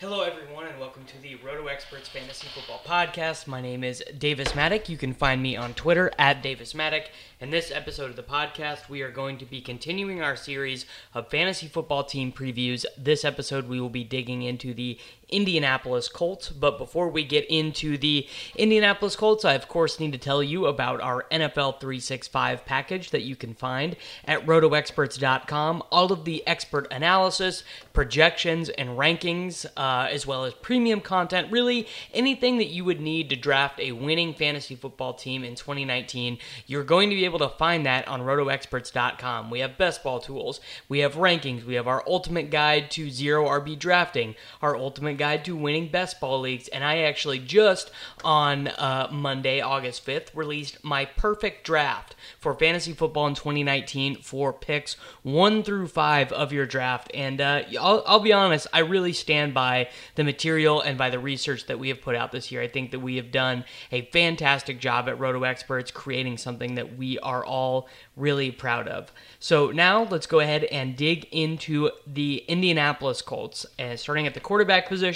Hello, everyone, and welcome to the Roto Experts Fantasy Football Podcast. My name is Davis Mattek. You can find me on Twitter at Davis Mattek. In this episode of the podcast, we are going to be continuing our series of fantasy football team previews. This episode, we will be digging into the Indianapolis Colts. But before we get into the Indianapolis Colts, I of course need to tell you about our NFL 365 package that you can find at rotoexperts.com. All of the expert analysis, projections, and rankings, uh, as well as premium content, really anything that you would need to draft a winning fantasy football team in 2019, you're going to be able to find that on rotoexperts.com. We have best ball tools, we have rankings, we have our ultimate guide to zero RB drafting, our ultimate guide to winning best ball leagues, and I actually just on uh, Monday, August 5th, released my perfect draft for fantasy football in 2019 for picks one through five of your draft. And uh, I'll, I'll be honest, I really stand by the material and by the research that we have put out this year. I think that we have done a fantastic job at Roto Experts creating something that we are all really proud of. So now let's go ahead and dig into the Indianapolis Colts. And starting at the quarterback position,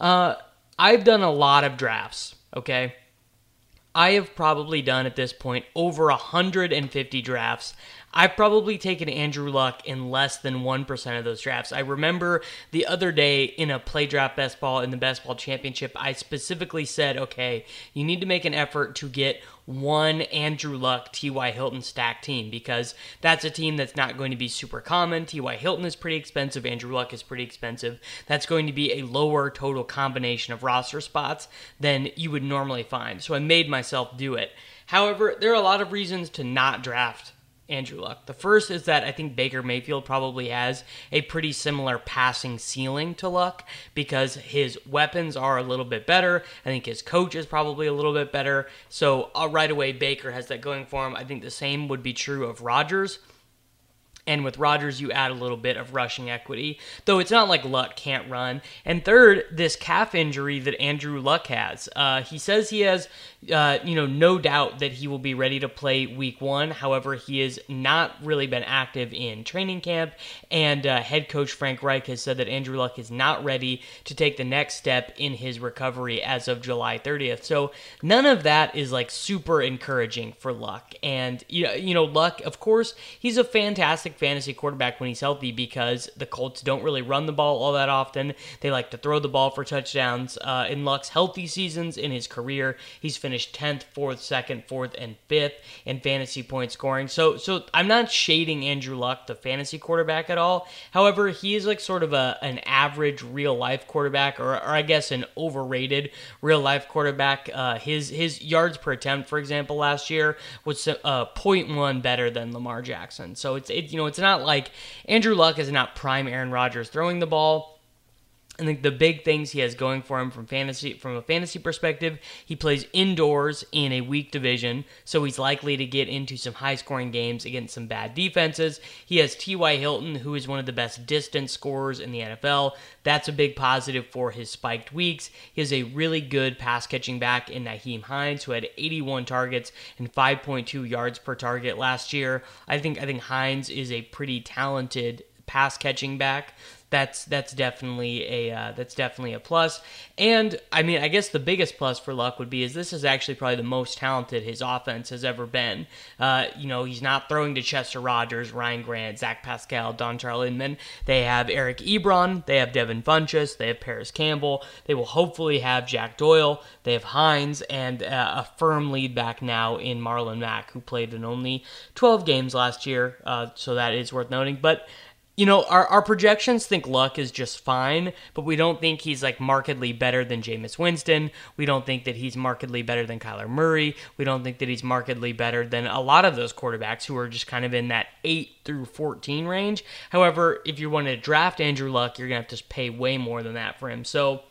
uh, I've done a lot of drafts, okay? I have probably done at this point over 150 drafts. I've probably taken Andrew Luck in less than 1% of those drafts. I remember the other day in a play draft best ball in the best ball championship, I specifically said, okay, you need to make an effort to get one Andrew Luck, T.Y. Hilton stack team because that's a team that's not going to be super common. T.Y. Hilton is pretty expensive, Andrew Luck is pretty expensive. That's going to be a lower total combination of roster spots than you would normally find. So I made myself do it. However, there are a lot of reasons to not draft Andrew Luck. The first is that I think Baker Mayfield probably has a pretty similar passing ceiling to Luck because his weapons are a little bit better. I think his coach is probably a little bit better. So uh, right away, Baker has that going for him. I think the same would be true of Rodgers. And with Rodgers, you add a little bit of rushing equity, though it's not like Luck can't run. And third, this calf injury that Andrew Luck has. Uh, he says he has, uh, you know, no doubt that he will be ready to play week one. However, he has not really been active in training camp. And uh, head coach Frank Reich has said that Andrew Luck is not ready to take the next step in his recovery as of July 30th. So none of that is like super encouraging for Luck. And, you know, you know Luck, of course, he's a fantastic fantasy quarterback when he's healthy because the Colts don't really run the ball all that often. They like to throw the ball for touchdowns. Uh, in Luck's healthy seasons in his career, he's finished 10th, 4th, 2nd, 4th, and 5th in fantasy point scoring. So, so I'm not shading Andrew Luck, the fantasy quarterback, at all. However, he is like sort of a an average real life quarterback, or, or I guess an overrated real life quarterback. Uh, his his yards per attempt, for example, last year was uh, 0.1 better than Lamar Jackson. So it's it you know it's not like Andrew Luck is not prime Aaron Rodgers throwing the ball. I think the big things he has going for him from fantasy from a fantasy perspective, he plays indoors in a weak division, so he's likely to get into some high scoring games against some bad defenses. He has T.Y. Hilton, who is one of the best distance scorers in the NFL. That's a big positive for his spiked weeks. He has a really good pass catching back in Nyheim Hines, who had 81 targets and 5.2 yards per target last year. I think I think Hines is a pretty talented pass catching back that's that's definitely a uh, that's definitely a plus. And I mean, I guess the biggest plus for Luck would be is this is actually probably the most talented his offense has ever been. Uh, you know, he's not throwing to Chester Rogers, Ryan Grant, Zach Pascal, Dontrelle Inman. They have Eric Ebron, they have Devin Funchess, they have Parris Campbell. They will hopefully have Jack Doyle. They have Hines and uh, a firm lead back now in Marlon Mack, who played in only 12 games last year. Uh, so that is worth noting, but you know, our, our projections think Luck is just fine, but we don't think he's like markedly better than Jameis Winston. We don't think that he's markedly better than Kyler Murray. We don't think that he's markedly better than a lot of those quarterbacks who are just kind of in that 8 through 14 range. However, if you want to draft Andrew Luck, you're going to have to pay way more than that for him. So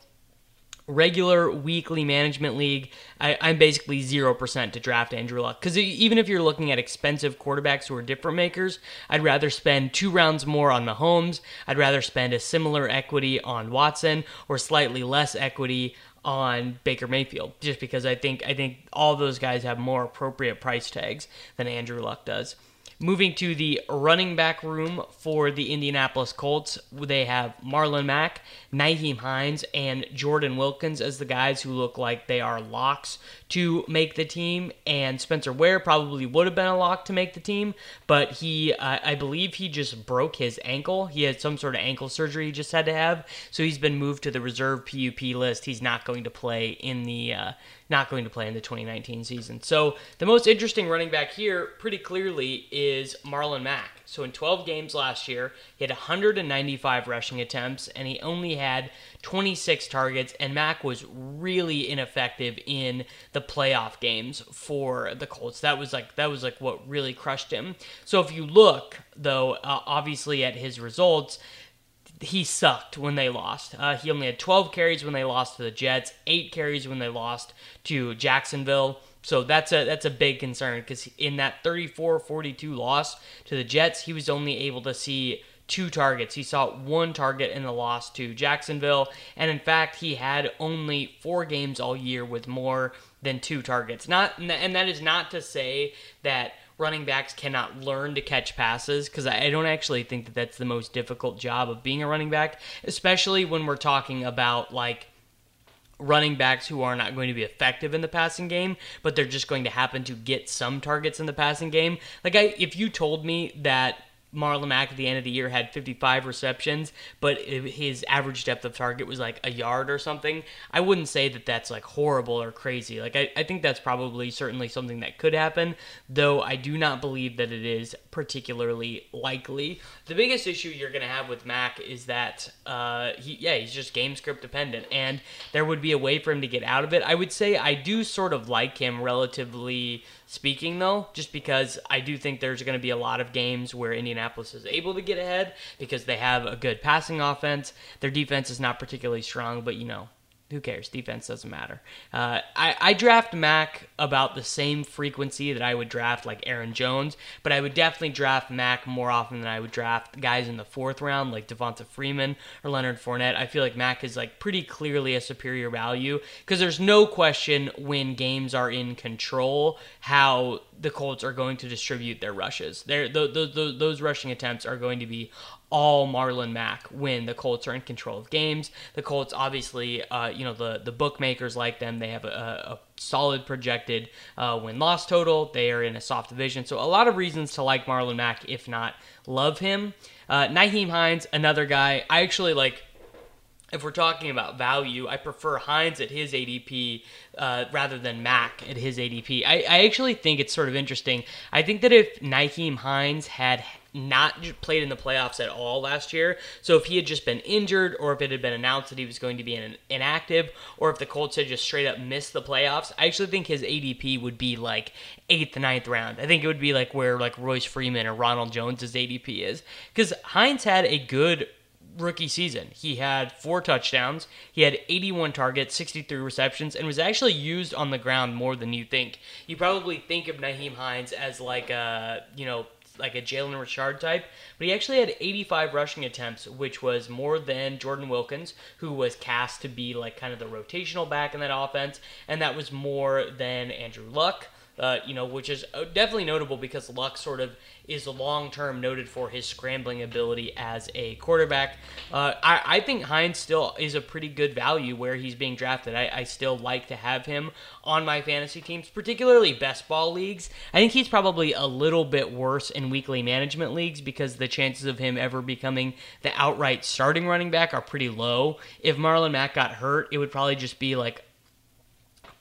regular weekly management league, I, am basically 0% to draft Andrew Luck. Because even if you're looking at expensive quarterbacks who are different makers, I'd rather spend two rounds more on Mahomes. I'd rather spend a similar equity on Watson or slightly less equity on Baker Mayfield, just because I think I think all those guys have more appropriate price tags than Andrew Luck does. Moving to the running back room for the Indianapolis Colts, they have Marlon Mack, Nyheim Hines, and Jordan Wilkins as the guys who look like they are locks to make the team. And Spencer Ware probably would have been a lock to make the team, but he, uh, I believe, he just broke his ankle. He had some sort of ankle surgery he just had to have, so he's been moved to the reserve PUP list. He's not going to play in the. Uh, not going to play in the 2019 season. So the most interesting running back here, pretty clearly, is Marlon Mack. So in 12 games last year, he had 195 rushing attempts, and he only had 26 targets. And Mack was really ineffective in the playoff games for the Colts. That was like that was like what really crushed him. So if you look though, uh, obviously at his results he sucked when they lost. Uh, he only had 12 carries when they lost to the Jets, eight carries when they lost to Jacksonville. So that's a that's a big concern because in that 34-42 loss to the Jets, he was only able to see two targets. He saw one target in the loss to Jacksonville, and in fact, he had only four games all year with more than two targets. Not and that is not to say that running backs cannot learn to catch passes because I don't actually think that that's the most difficult job of being a running back, especially when we're talking about like running backs who are not going to be effective in the passing game, but they're just going to happen to get some targets in the passing game. Like I if you told me that Marlon Mack at the end of the year had 55 receptions, but his average depth of target was like a yard or something. I wouldn't say that that's like horrible or crazy. Like, I, I think that's probably certainly something that could happen, though I do not believe that it is particularly likely. The biggest issue you're going to have with Mack is that, uh, he, yeah, he's just game script dependent, and there would be a way for him to get out of it. I would say I do sort of like him relatively speaking, though, just because I do think there's going to be a lot of games where Indianapolis is able to get ahead because they have a good passing offense. Their defense is not particularly strong, but you know, who cares? Defense doesn't matter. Uh, I, I draft Mack about the same frequency that I would draft like Aaron Jones, but I would definitely draft Mack more often than I would draft guys in the fourth round like Devonta Freeman or Leonard Fournette. I feel like Mack is like pretty clearly a superior value because there's no question when games are in control how the Colts are going to distribute their rushes. Those, those, those rushing attempts are going to be all Marlon Mack when the Colts are in control of games. The Colts, obviously, uh, you know, the, the bookmakers like them. They have a, a solid projected uh, win loss total. They are in a soft division. So, a lot of reasons to like Marlon Mack, if not love him. Uh, Nyheim Hines, another guy. I actually like if we're talking about value, I prefer Hines at his ADP uh, rather than Mack at his ADP. I, I, actually think it's sort of interesting. I think that if Nyheim Hines had not played in the playoffs at all last year. So if he had just been injured, or if it had been announced that he was going to be in, inactive, or if the Colts had just straight up missed the playoffs, I actually think his ADP would be like eighth, ninth round. I think it would be like where like Royce Freeman or Ronald Jones's ADP is, because Hines had a good rookie season. He had four touchdowns, he had 81 targets, 63 receptions, and was actually used on the ground more than you think. You probably think of Nyheim Hines as like a, you know, like a Jalen Richard type, but he actually had 85 rushing attempts, which was more than Jordan Wilkins, who was cast to be like kind of the rotational back in that offense, and that was more than Andrew Luck. Uh, you know, which is uh, definitely notable because Luck sort of is long term noted for his scrambling ability as a quarterback. Uh, I, I, think Hines still is a pretty good value where he's being drafted. I, I, still like to have him on my fantasy teams, particularly best ball leagues. I think he's probably a little bit worse in weekly management leagues because the chances of him ever becoming the outright starting running back are pretty low. If Marlon Mack got hurt, it would probably just be like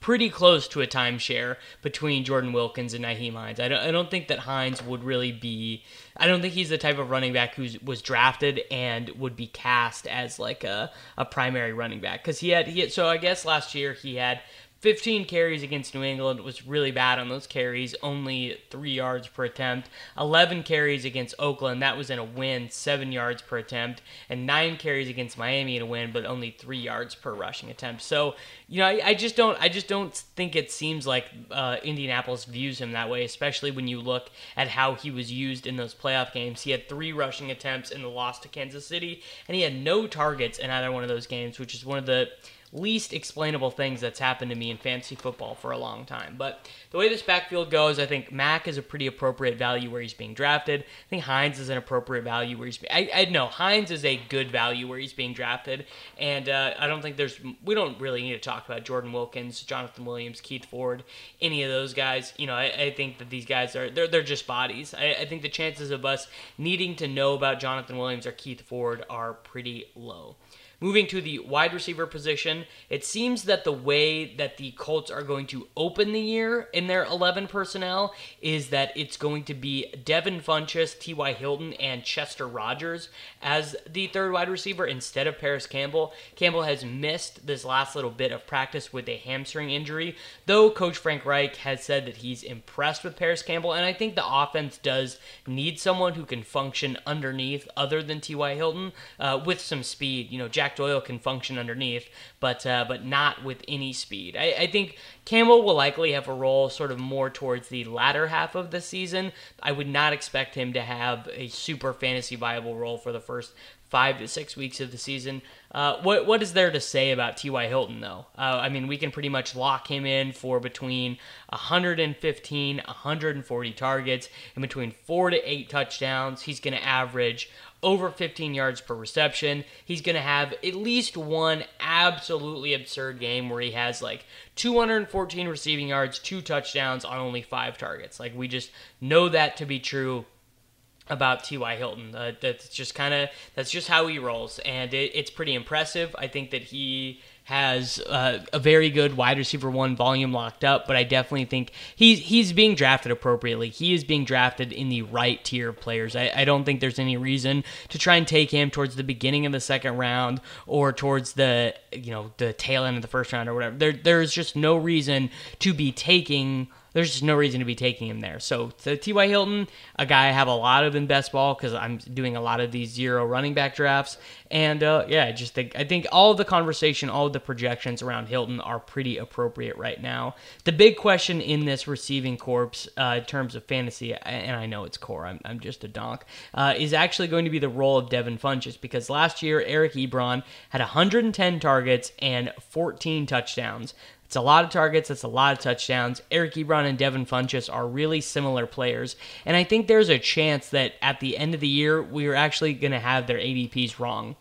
pretty close to a timeshare between Jordan Wilkins and Nyheim Hines. I don't, I don't think that Hines would really be. I don't think he's the type of running back who was drafted and would be cast as like a, a primary running back because he had he had, so I guess last year he had 15 carries against New England was really bad on those carries, only three yards per attempt. 11 carries against Oakland, that was in a win, seven yards per attempt, and nine carries against Miami in a win, but only three yards per rushing attempt. So, you know, I, I just don't, I just don't think it seems like uh, Indianapolis views him that way, especially when you look at how he was used in those playoff games. He had three rushing attempts in the loss to Kansas City, and he had no targets in either one of those games, which is one of the least explainable things that's happened to me in fantasy football for a long time. But the way this backfield goes, I think Mack is a pretty appropriate value where he's being drafted. I think Hines is an appropriate value where he's. I, I know Hines is a good value where he's being drafted, and uh, I don't think there's. We don't really need to talk about Jordan Wilkins, Jonathan Williams, Keith Ford, any of those guys. You know, I, I think that these guys are they're they're just bodies. I, I think the chances of us needing to know about Jonathan Williams or Keith Ford are pretty low. Moving to the wide receiver position, it seems that the way that the Colts are going to open the year in their 11 personnel is that it's going to be Devin Funchess, T.Y. Hilton, and Chester Rogers as the third wide receiver instead of Parris Campbell. Campbell has missed this last little bit of practice with a hamstring injury, though Coach Frank Reich has said that he's impressed with Parris Campbell, and I think the offense does need someone who can function underneath other than T.Y. Hilton uh, with some speed. You know, Jack Doyle can function underneath, but uh, but not with any speed. I, I, think Campbell will likely have a role sort of more towards the latter half of the season. I would not expect him to have a super fantasy viable role for the first five to six weeks of the season. Uh, what what is there to say about T.Y. Hilton though? Uh, I mean, we can pretty much lock him in for between 115, 140 targets, and between four to eight touchdowns. He's going to average over 15 yards per reception. He's going to have at least one absolutely absurd game where he has like 214 receiving yards, two touchdowns on only five targets. Like we just know that to be true about T.Y. Hilton. Uh, that's just kind of that's just how he rolls, and it, it's pretty impressive. I think that he has uh, a very good wide receiver one volume locked up, but I definitely think he's he's being drafted appropriately. He is being drafted in the right tier of players. I, I don't think there's any reason to try and take him towards the beginning of the second round or towards the you know the tail end of the first round or whatever. There there's just no reason to be taking there's just no reason to be taking him there. So, so T.Y. Hilton, a guy I have a lot of in best ball because I'm doing a lot of these zero running back drafts, and uh, yeah, I just think I think all the conversation, all the projections around Hilton are pretty appropriate right now. The big question in this receiving corps, uh, in terms of fantasy, and I know it's core, I'm, I'm just a donk, uh, is actually going to be the role of Devin Funchess because last year Eric Ebron had 110 targets and 14 touchdowns. It's a lot of targets, it's a lot of touchdowns. Eric Ebron and Devin Funchess are really similar players, and I think there's a chance that at the end of the year, we're actually going to have their ADPs wrong.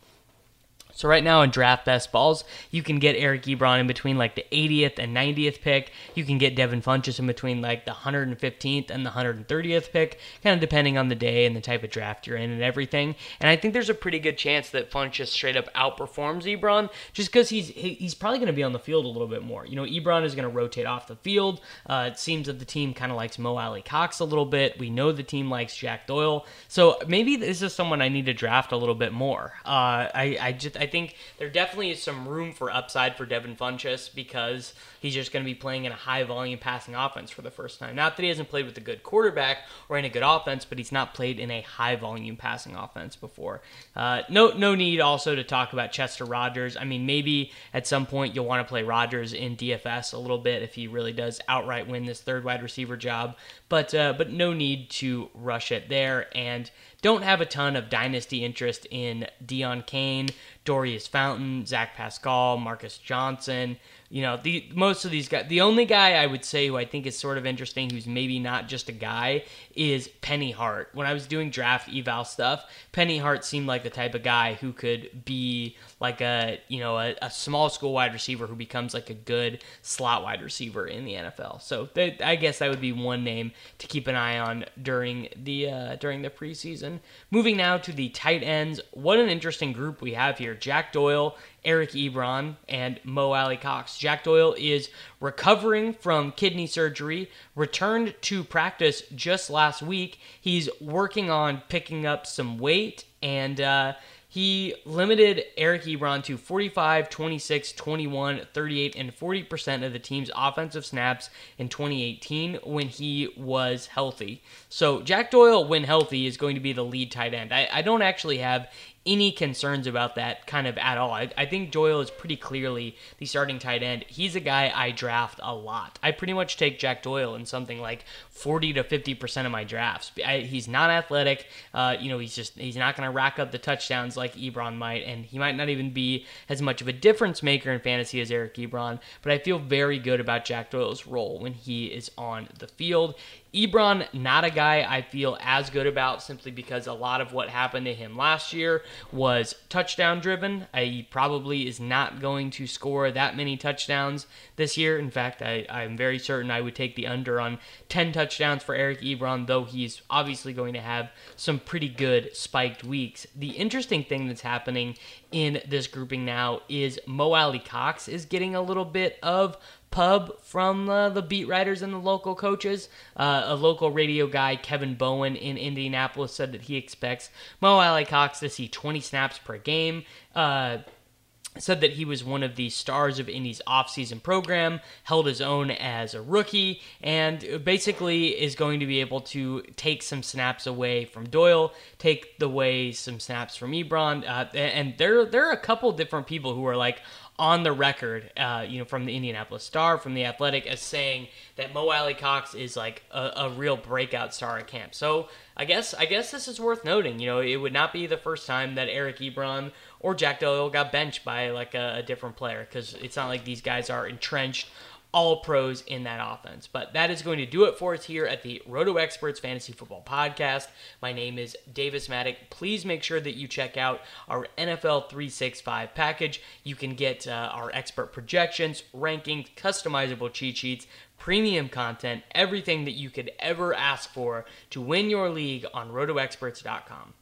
So right now in draft best balls, you can get Eric Ebron in between like the 80th and 90th pick. You can get Devin Funchess in between like the 115th and the 130th pick, kind of depending on the day and the type of draft you're in and everything. And I think there's a pretty good chance that Funchess straight up outperforms Ebron just because he's he's probably going to be on the field a little bit more. You know, Ebron is going to rotate off the field. Uh, it seems that the team kind of likes Mo Alie-Cox a little bit. We know the team likes Jack Doyle, so maybe this is someone I need to draft a little bit more. Uh, I I just I think there definitely is some room for upside for Devin Funchess because he's just going to be playing in a high volume passing offense for the first time. Not that he hasn't played with a good quarterback or in a good offense, but he's not played in a high volume passing offense before. Uh, no, no need also to talk about Chester Rogers. I mean, maybe at some point you'll want to play Rogers in DFS a little bit if he really does outright win this third wide receiver job, but uh, but no need to rush it there and don't have a ton of dynasty interest in Deon Cain, Daurice Fountain, Zach Pascal, Marcus Johnson. You know, the most of these guys. The only guy I would say who I think is sort of interesting, who's maybe not just a guy, is Penny Hart. When I was doing draft eval stuff, Penny Hart seemed like the type of guy who could be like a you know a, a small school wide receiver who becomes like a good slot wide receiver in the NFL. So th- I guess that would be one name to keep an eye on during the uh, during the preseason. Moving now to the tight ends. What an interesting group we have here. Jack Doyle Eric Ebron and Mo Alie-Cox. Jack Doyle is recovering from kidney surgery, returned to practice just last week. He's working on picking up some weight and uh, he limited Eric Ebron to 45, 26, 21, 38, and 40% of the team's offensive snaps in 2018 when he was healthy. So Jack Doyle, when healthy, is going to be the lead tight end. I, I don't actually have any concerns about that kind of at all. I, I, think Doyle is pretty clearly the starting tight end. He's a guy I draft a lot. I pretty much take Jack Doyle in something like 40 to 50 percent of my drafts. I, he's not athletic. Uh, you know, he's just he's not going to rack up the touchdowns like Ebron might, and he might not even be as much of a difference maker in fantasy as Eric Ebron. But I feel very good about Jack Doyle's role when he is on the field. Ebron, not a guy I feel as good about simply because a lot of what happened to him last year was touchdown driven. He probably is not going to score that many touchdowns this year. In fact, I, I'm very certain I would take the under on 10 touchdowns for Eric Ebron, though he's obviously going to have some pretty good spiked weeks. The interesting thing that's happening in this grouping now is Mo Alie-Cox is getting a little bit of pub from uh, the beat writers and the local coaches. Uh, a local radio guy, Kevin Bowen in Indianapolis, said that he expects Mo Alie-Cox to see 20 snaps per game. Uh, said that he was one of the stars of Indy's offseason program, held his own as a rookie, and basically is going to be able to take some snaps away from Doyle, take away some snaps from Ebron, uh, and there there are a couple different people who are like, on the record, uh, you know, from the Indianapolis Star, from the Athletic, as saying that Mo Alie-Cox is like a, a, real breakout star at camp. So I guess I guess this is worth noting. You know, it would not be the first time that Eric Ebron or Jack Doyle got benched by like a, a different player because it's not like these guys are entrenched all pros in that offense. But that is going to do it for us here at the Roto Experts Fantasy Football Podcast. My name is Davis Mattek. Please make sure that you check out our NFL 365 package. You can get uh, our expert projections, rankings, customizable cheat sheets, premium content, everything that you could ever ask for to win your league on rotoexperts.com.